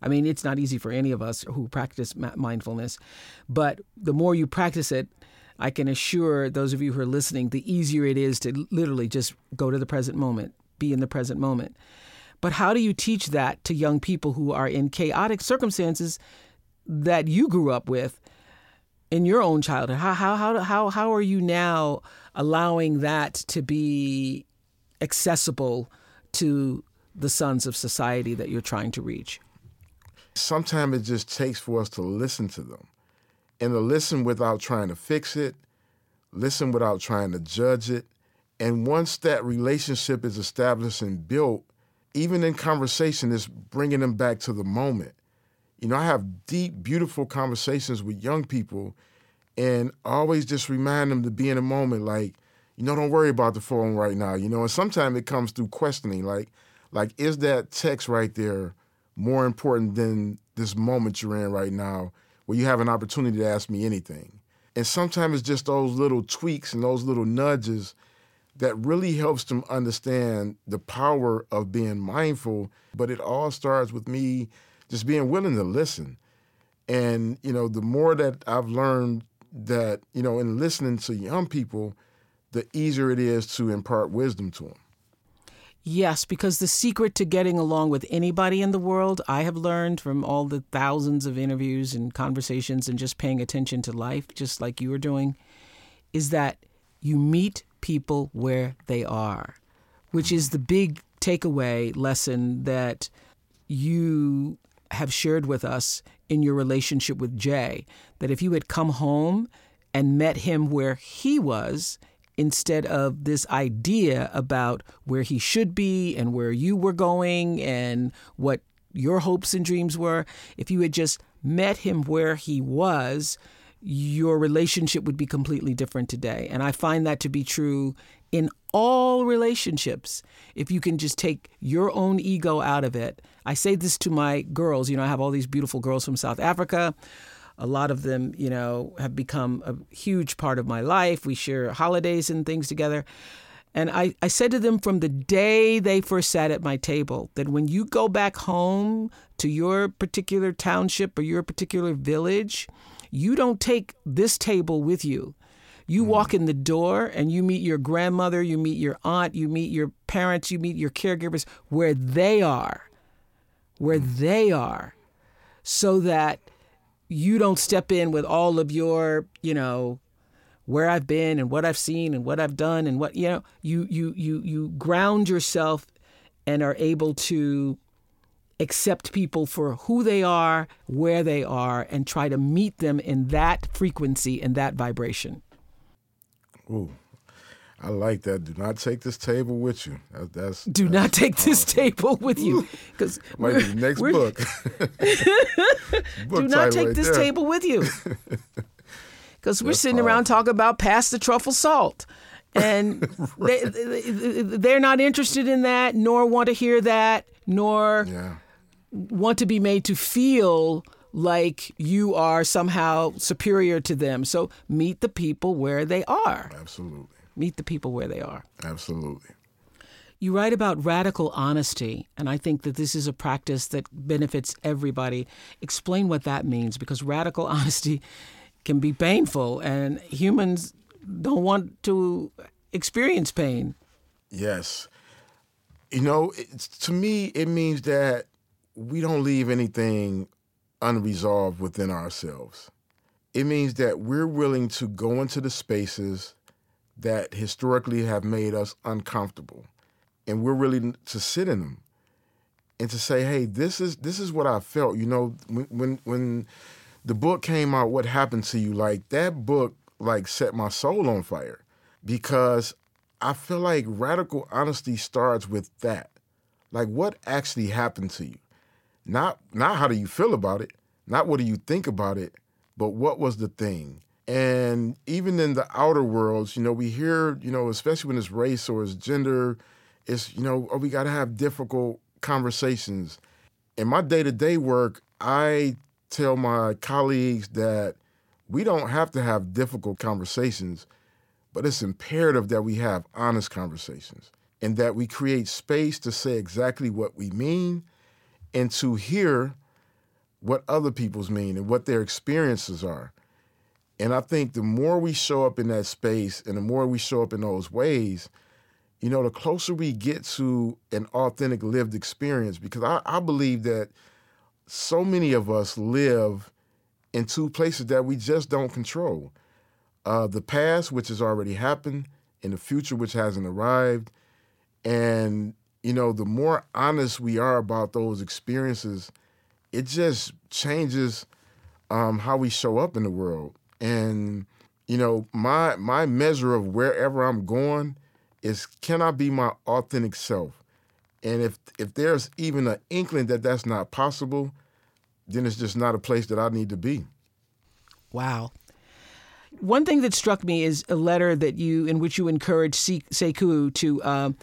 [SPEAKER 2] I mean, it's not easy for any of us who practice mindfulness, but the more you practice it, I can assure those of you who are listening, the easier it is to literally just go to the present moment, be in the present moment. But how do you teach that to young people who are in chaotic circumstances that you grew up with in your own childhood? How how how how how are you now allowing that to be accessible to the sons of society that you're trying to reach?
[SPEAKER 1] Sometimes it just takes for us to listen to them and to listen without trying to fix it, listen without trying to judge it. And once that relationship is established and built, even in conversation, it's bringing them back to the moment. You know, I have deep, beautiful conversations with young people and always just remind them to be in a moment like, you know, don't worry about the phone right now, you know, and sometimes it comes through questioning, like, like, is that text right there more important than this moment you're in right now where you have an opportunity to ask me anything? And sometimes it's just those little tweaks and those little nudges that really helps them understand the power of being mindful. But it all starts with me just being willing to listen. And, you know, the more that I've learned that, you know, in listening to young people, the easier it is to impart wisdom to them.
[SPEAKER 2] Yes, because the secret to getting along with anybody in the world, I have learned from all the thousands of interviews and conversations and just paying attention to life, just like you are doing, is that you meet people where they are, which is the big takeaway lesson that you have shared with us in your relationship with Jay. That if you had come home and met him where he was, instead of this idea about where he should be and where you were going and what your hopes and dreams were, if you had just met him where he was, your relationship would be completely different today. And I find that to be true in all relationships. If you can just take your own ego out of it. I say this to my girls. You know, I have all these beautiful girls from South Africa. A lot of them, you know, have become a huge part of my life. We share holidays and things together. And I, I said to them from the day they first sat at my table that when you go back home to your particular township or your particular village, you don't take this table with you. You mm. walk in the door and you meet your grandmother, you meet your aunt, you meet your parents, you meet your caregivers where they are, where mm. they are, so that you don't step in with all of your, you know, where I've been and what I've seen and what I've done and what, you know, you you you you ground yourself and are able to accept people for who they are, where they are, and try to meet them in that frequency and that vibration.
[SPEAKER 1] Ooh, I like that. Do not take this table with you. That, that's
[SPEAKER 2] do
[SPEAKER 1] that's
[SPEAKER 2] not take this table with you because
[SPEAKER 1] might be the next book. *laughs*
[SPEAKER 2] book do not take right this there. table with you *laughs* because we're sitting hard. around talking about pass the truffle salt. And *laughs* right. they, they're not interested in that, nor want to hear that, nor yeah. Want to be made to feel like you are somehow superior to them. So meet the people where they are.
[SPEAKER 1] Absolutely.
[SPEAKER 2] Meet the people where they are.
[SPEAKER 1] Absolutely.
[SPEAKER 2] You write about radical honesty, and I think that this is a practice that benefits everybody. Explain what that means, because radical *laughs* honesty can be painful, and humans don't want to experience pain.
[SPEAKER 1] Yes. You know, to me, it means that we don't leave anything unresolved within ourselves. It means that we're willing to go into the spaces that historically have made us uncomfortable. And we're willing to sit in them and to say, hey, this is this is what I felt. You know, when when, when the book came out, what happened to you? Like that book like set my soul on fire because I feel like radical honesty starts with that. Like what actually happened to you? Not not how do you feel about it, not what do you think about it, but what was the thing? And even in the outer worlds, you know, we hear, you know, especially when it's race or it's gender, it's, you know, oh, we got to have difficult conversations. In my day to day work, I tell my colleagues that we don't have to have difficult conversations, but it's imperative that we have honest conversations and that we create space to say exactly what we mean and to hear what other people's mean and what their experiences are. And I think the more we show up in that space and the more we show up in those ways, you know, the closer we get to an authentic lived experience, because I, I believe that so many of us live in two places that we just don't control uh, the past, which has already happened, and the future, which hasn't arrived. And, you know, the more honest we are about those experiences, it just changes um, how we show up in the world. And you know, my my measure of wherever I'm going is can I be my authentic self? And if if there's even an inkling that that's not possible, then it's just not a place that I need to be.
[SPEAKER 2] Wow. One thing that struck me is a letter that you in which you encourage Sekou to um,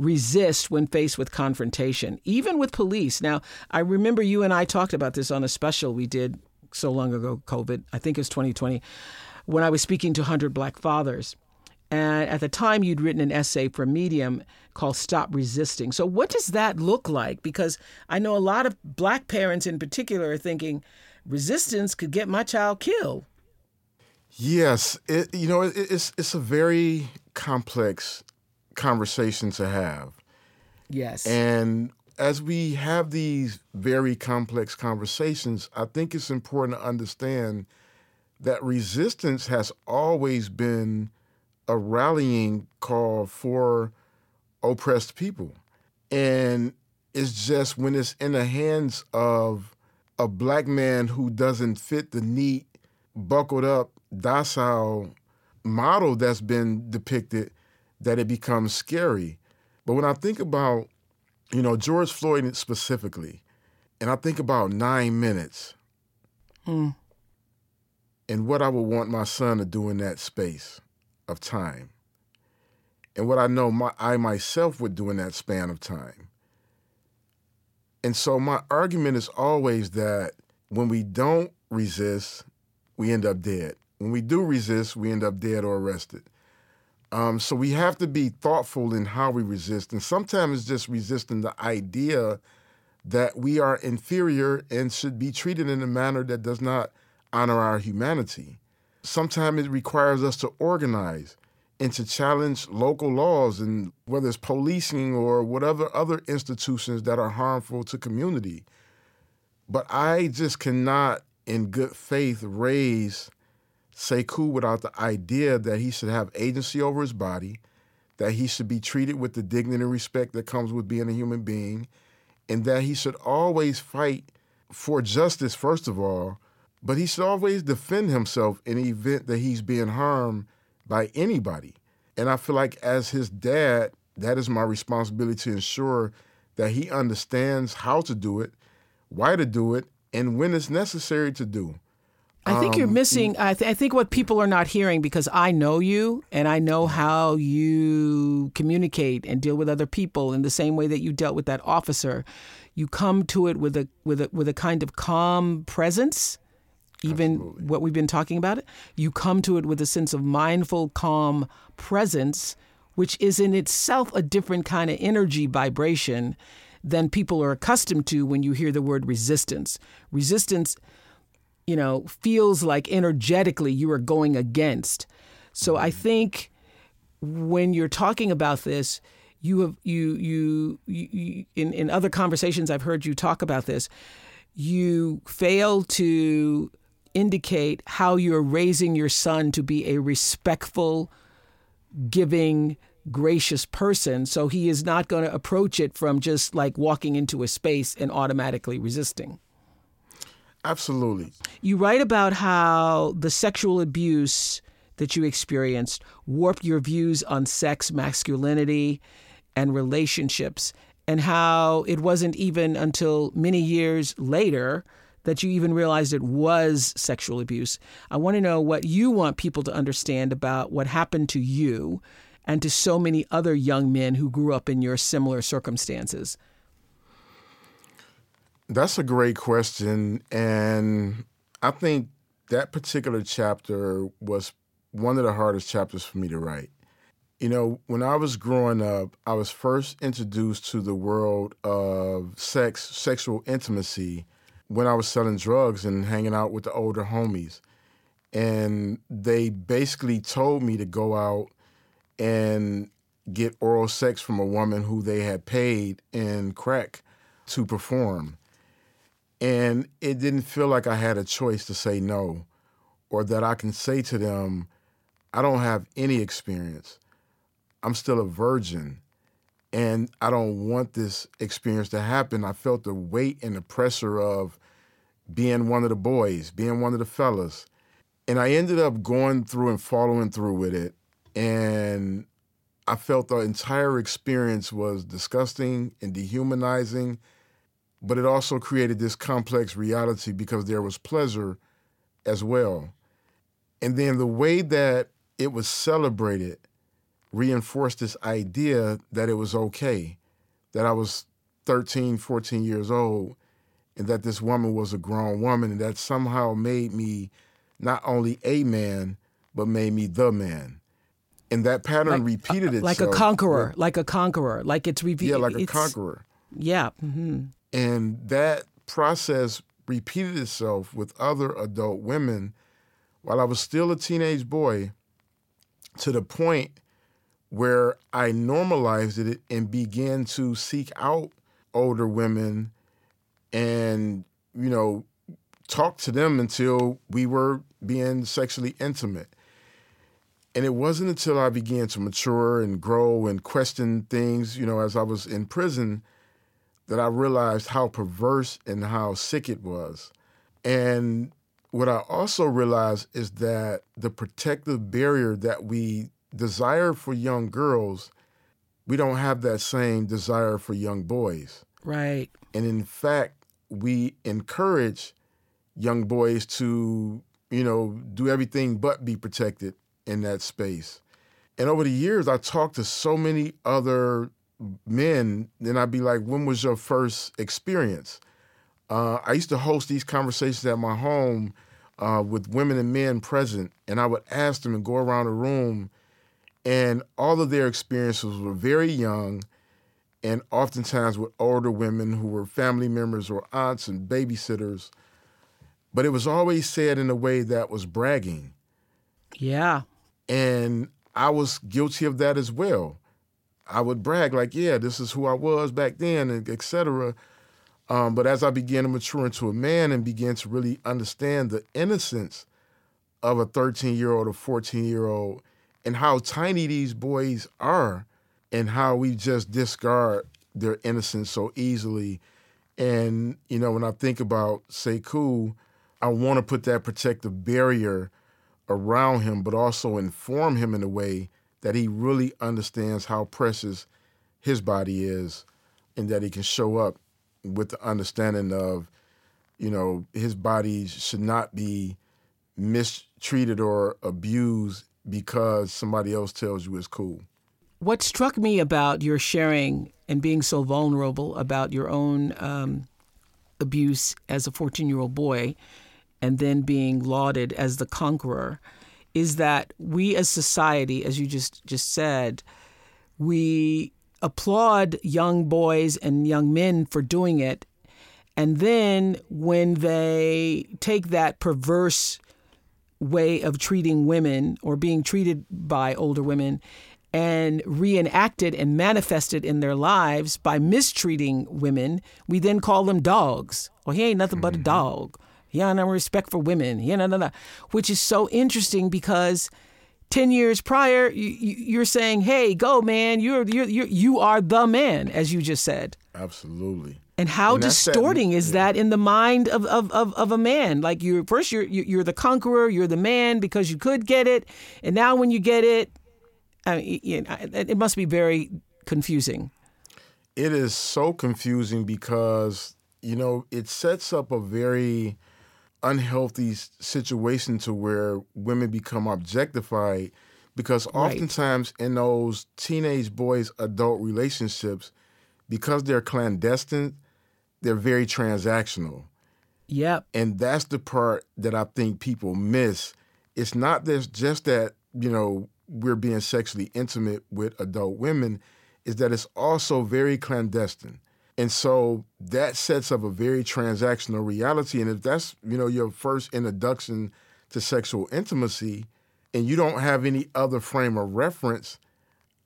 [SPEAKER 2] resist when faced with confrontation, even with police. Now, I remember you and I talked about this on a special we did so long ago, COVID, I think it was 2020, when I was speaking to 100 Black fathers. And at the time, you'd written an essay for Medium called Stop Resisting. So, what does that look like? Because I know a lot of black parents in particular are thinking resistance could get my child killed.
[SPEAKER 1] Yes, it, you know, it, it's, it's a very complex conversation to have.
[SPEAKER 2] Yes.
[SPEAKER 1] And as we have these very complex conversations, I think it's important to understand that resistance has always been a rallying call for oppressed people. And it's just when it's in the hands of a black man who doesn't fit the neat, buckled up, docile model that's been depicted that it becomes scary. But when I think about you know, George Floyd specifically, and I think about nine minutes
[SPEAKER 2] hmm.
[SPEAKER 1] and what I would want my son to do in that space of time, and what I know my, I myself would do in that span of time. And so my argument is always that when we don't resist, we end up dead. When we do resist, we end up dead or arrested. Um, so we have to be thoughtful in how we resist. And sometimes just resisting the idea that we are inferior and should be treated in a manner that does not honor our humanity. Sometimes it requires us to organize and to challenge local laws and whether it's policing or whatever other institutions that are harmful to community. But I just cannot in good faith raise Sekou without the idea that he should have agency over his body, that he should be treated with the dignity and respect that comes with being a human being, and that he should always fight for justice, first of all, but he should always defend himself in the event that he's being harmed by anybody. And I feel like as his dad, that is my responsibility to ensure that he understands how to do it, why to do it, and when it's necessary to do.
[SPEAKER 2] I think you're
[SPEAKER 1] Um,
[SPEAKER 2] missing. I, th- I think what people are not hearing because I know you and I know how you communicate and deal with other people in the same way that you dealt with that officer. You come to it with a with a with a kind of calm presence. Even what we've been talking about it, you come to it with a sense of mindful, calm presence, which is in itself a different kind of energy vibration than people are accustomed to when you hear the word resistance. Resistance you know, feels like energetically you are going against. So I mm-hmm. think when you're talking about this, you have you you, you, you in in other conversations I've heard you talk about this, you fail to indicate how you're raising your son to be a respectful, giving, gracious person. So he is not going to approach it from just like walking into a space and automatically resisting.
[SPEAKER 1] Absolutely.
[SPEAKER 2] You write about how the sexual abuse that you experienced warped your views on sex, masculinity, and relationships, and how it wasn't even until many years later that you even realized it was sexual abuse. I want to know what you want people to understand about what happened to you and to so many other young men who grew up in your similar circumstances.
[SPEAKER 1] That's a great question. And I think that particular chapter was one of the hardest chapters for me to write. You know, when I was growing up, I was first introduced to the world of sex, sexual intimacy, when I was selling drugs and hanging out with the older homies. And they basically told me to go out and get oral sex from a woman who they had paid in crack to perform. And it didn't feel like I had a choice to say no or that I can say to them, I don't have any experience. I'm still a virgin and I don't want this experience to happen. I felt the weight and the pressure of being one of the boys, being one of the fellas. And I ended up going through and following through with it. And I felt the entire experience was disgusting and dehumanizing but it also created this complex reality because there was pleasure as well. And then the way that it was celebrated reinforced this idea that it was okay, that I was 13, 14 years old, and that this woman was a grown woman, and that somehow made me not only a man, but made me the man. And that pattern repeated itself.
[SPEAKER 2] Like a conqueror, like a conqueror, like it's revealed.
[SPEAKER 1] Yeah, like a
[SPEAKER 2] it's-
[SPEAKER 1] conqueror.
[SPEAKER 2] Yeah. hmm
[SPEAKER 1] And that process repeated itself with other adult women while I was still a teenage boy to the point where I normalized it and began to seek out older women and, you know, talk to them until we were being sexually intimate. And it wasn't until I began to mature and grow and question things, you know, as I was in prison that I realized how perverse and how sick it was. And what I also realized is that the protective barrier that we desire for young girls, we don't have that same desire for young boys.
[SPEAKER 2] Right.
[SPEAKER 1] And in fact, we encourage young boys to, you know, do everything but be protected in that space. And over the years, I talked to so many other men, then I'd be like, when was your first experience? Uh, I used to host these conversations at my home uh, with women and men present, and I would ask them and go around the room, and all of their experiences were very young, and oftentimes with older women who were family members or aunts and babysitters. But it was always said in a way that was bragging.
[SPEAKER 2] Yeah.
[SPEAKER 1] And I was guilty of that as well. I would brag like, yeah, this is who I was back then, and et cetera. Um, but as I began to mature into a man and began to really understand the innocence of a 13 year old or 14 year old and how tiny these boys are and how we just discard their innocence so easily And, you know, when I think about Sekou, I want to put that protective barrier around him, but also inform him in a way that he really understands how precious his body is and that he can show up with the understanding of, you know, his body should not be mistreated or abused because somebody else tells you it's cool.
[SPEAKER 2] What struck me about your sharing and being so vulnerable about your own um, abuse as a 14 year old boy and then being lauded as the conqueror is that we as society, as you just, just said, we applaud young boys and young men for doing it. And then when they take that perverse way of treating women or being treated by older women and reenacted and manifested in their lives by mistreating women, we then call them dogs. Well, he ain't nothing but a mm-hmm. dog. He ain't no respect for women. He no, no, no. Which is so interesting because 10 years prior, you, are saying, hey, go, man. You're, you're, you're, you are the man, as you just said.
[SPEAKER 1] Absolutely.
[SPEAKER 2] And how and distorting that, is yeah. that in the mind of, of, of, of, a man? Like you first you're you're the conqueror, you're the man because you could get it, and now when you get it, I mean, it must be very confusing.
[SPEAKER 1] It is so confusing because you know it sets up a very unhealthy situation to where women become objectified because oftentimes right. in those teenage boys adult relationships because they're clandestine they're very transactional.
[SPEAKER 2] Yep.
[SPEAKER 1] And that's the part that i think people miss. It's not just that you know we're being sexually intimate with adult women is that it's also very clandestine and so that sets up a very transactional reality. And if that's, you know, your first introduction to sexual intimacy and you don't have any other frame of reference,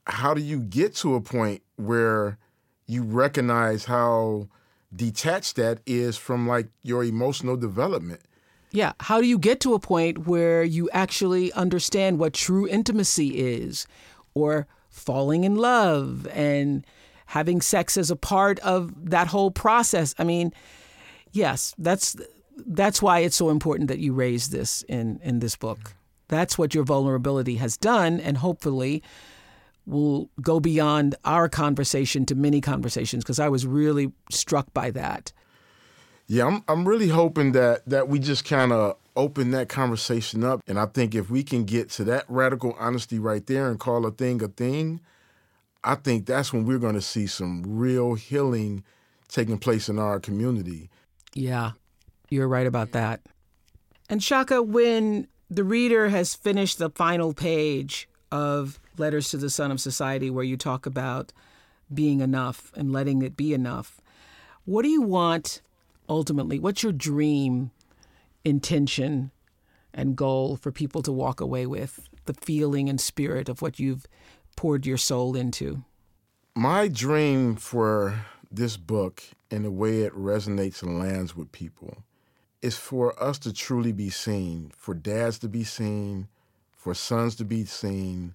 [SPEAKER 1] how do you get to a point where you recognize how detached that is from like your emotional development?
[SPEAKER 2] Yeah. How do you get to a point where you actually understand what true intimacy is or falling in love and having sex as a part of that whole process. I mean, yes, that's that's why it's so important that you raise this in in this book. That's what your vulnerability has done, and hopefully will go beyond our conversation to many conversations because I was really struck by that.
[SPEAKER 1] Yeah, I'm I'm really hoping that that we just kind of open that conversation up and I think if we can get to that radical honesty right there and call a thing a thing, I think that's when we're going to see some real healing taking place in our community.
[SPEAKER 2] Yeah, you're right about that. And Shaka, when the reader has finished the final page of Letters to the Son of Society, where you talk about being enough and letting it be enough, what do you want ultimately? What's your dream, intention, and goal for people to walk away with? The feeling and spirit of what you've poured your soul into?
[SPEAKER 1] My dream for this book and the way it resonates and lands with people is for us to truly be seen, for dads to be seen, for sons to be seen,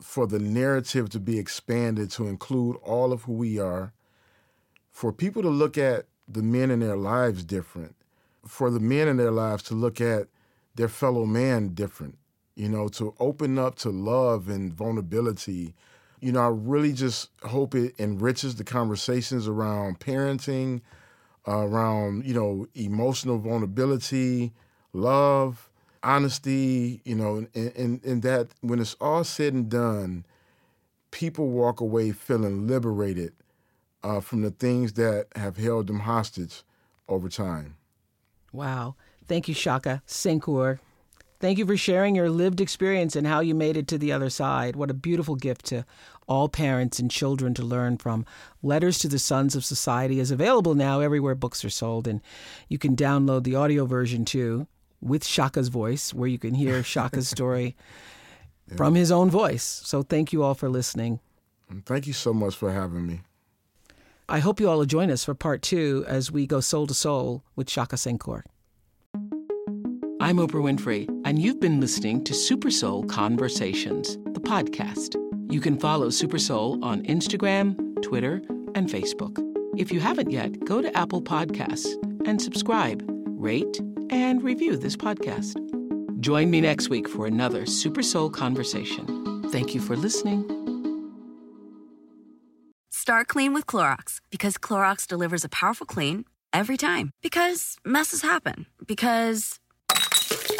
[SPEAKER 1] for the narrative to be expanded to include all of who we are, for people to look at the men in their lives different, for the men in their lives to look at their fellow man different, you know, to open up to love and vulnerability. You know, I really just hope it enriches the conversations around parenting, uh, around, you know, emotional vulnerability, love, honesty, you know, and, and, and that when it's all said and done, people walk away feeling liberated uh, from the things that have held them hostage over time.
[SPEAKER 2] Wow. Thank you, Shaka Senghor. Thank you for sharing your lived experience and how you made it to the other side. What a beautiful gift to all parents and children to learn from. Letters to the Sons of Society is available now everywhere books are sold, and you can download the audio version too with Shaka's voice, where you can hear *laughs* Shaka's story yeah. from his own voice. So thank you all for listening.
[SPEAKER 1] Thank you so much for having me.
[SPEAKER 2] I hope you all will join us for part two as we go soul to soul with Shaka Senghor. I'm Oprah Winfrey, and you've been listening to Super Soul Conversations, the podcast. You can follow Super Soul on Instagram, Twitter, and Facebook. If you haven't yet, go to Apple Podcasts and subscribe, rate, and review this podcast. Join me next week for another Super Soul conversation. Thank you for listening.
[SPEAKER 4] Start clean with Clorox because Clorox delivers a powerful clean every time. Because messes happen. Because.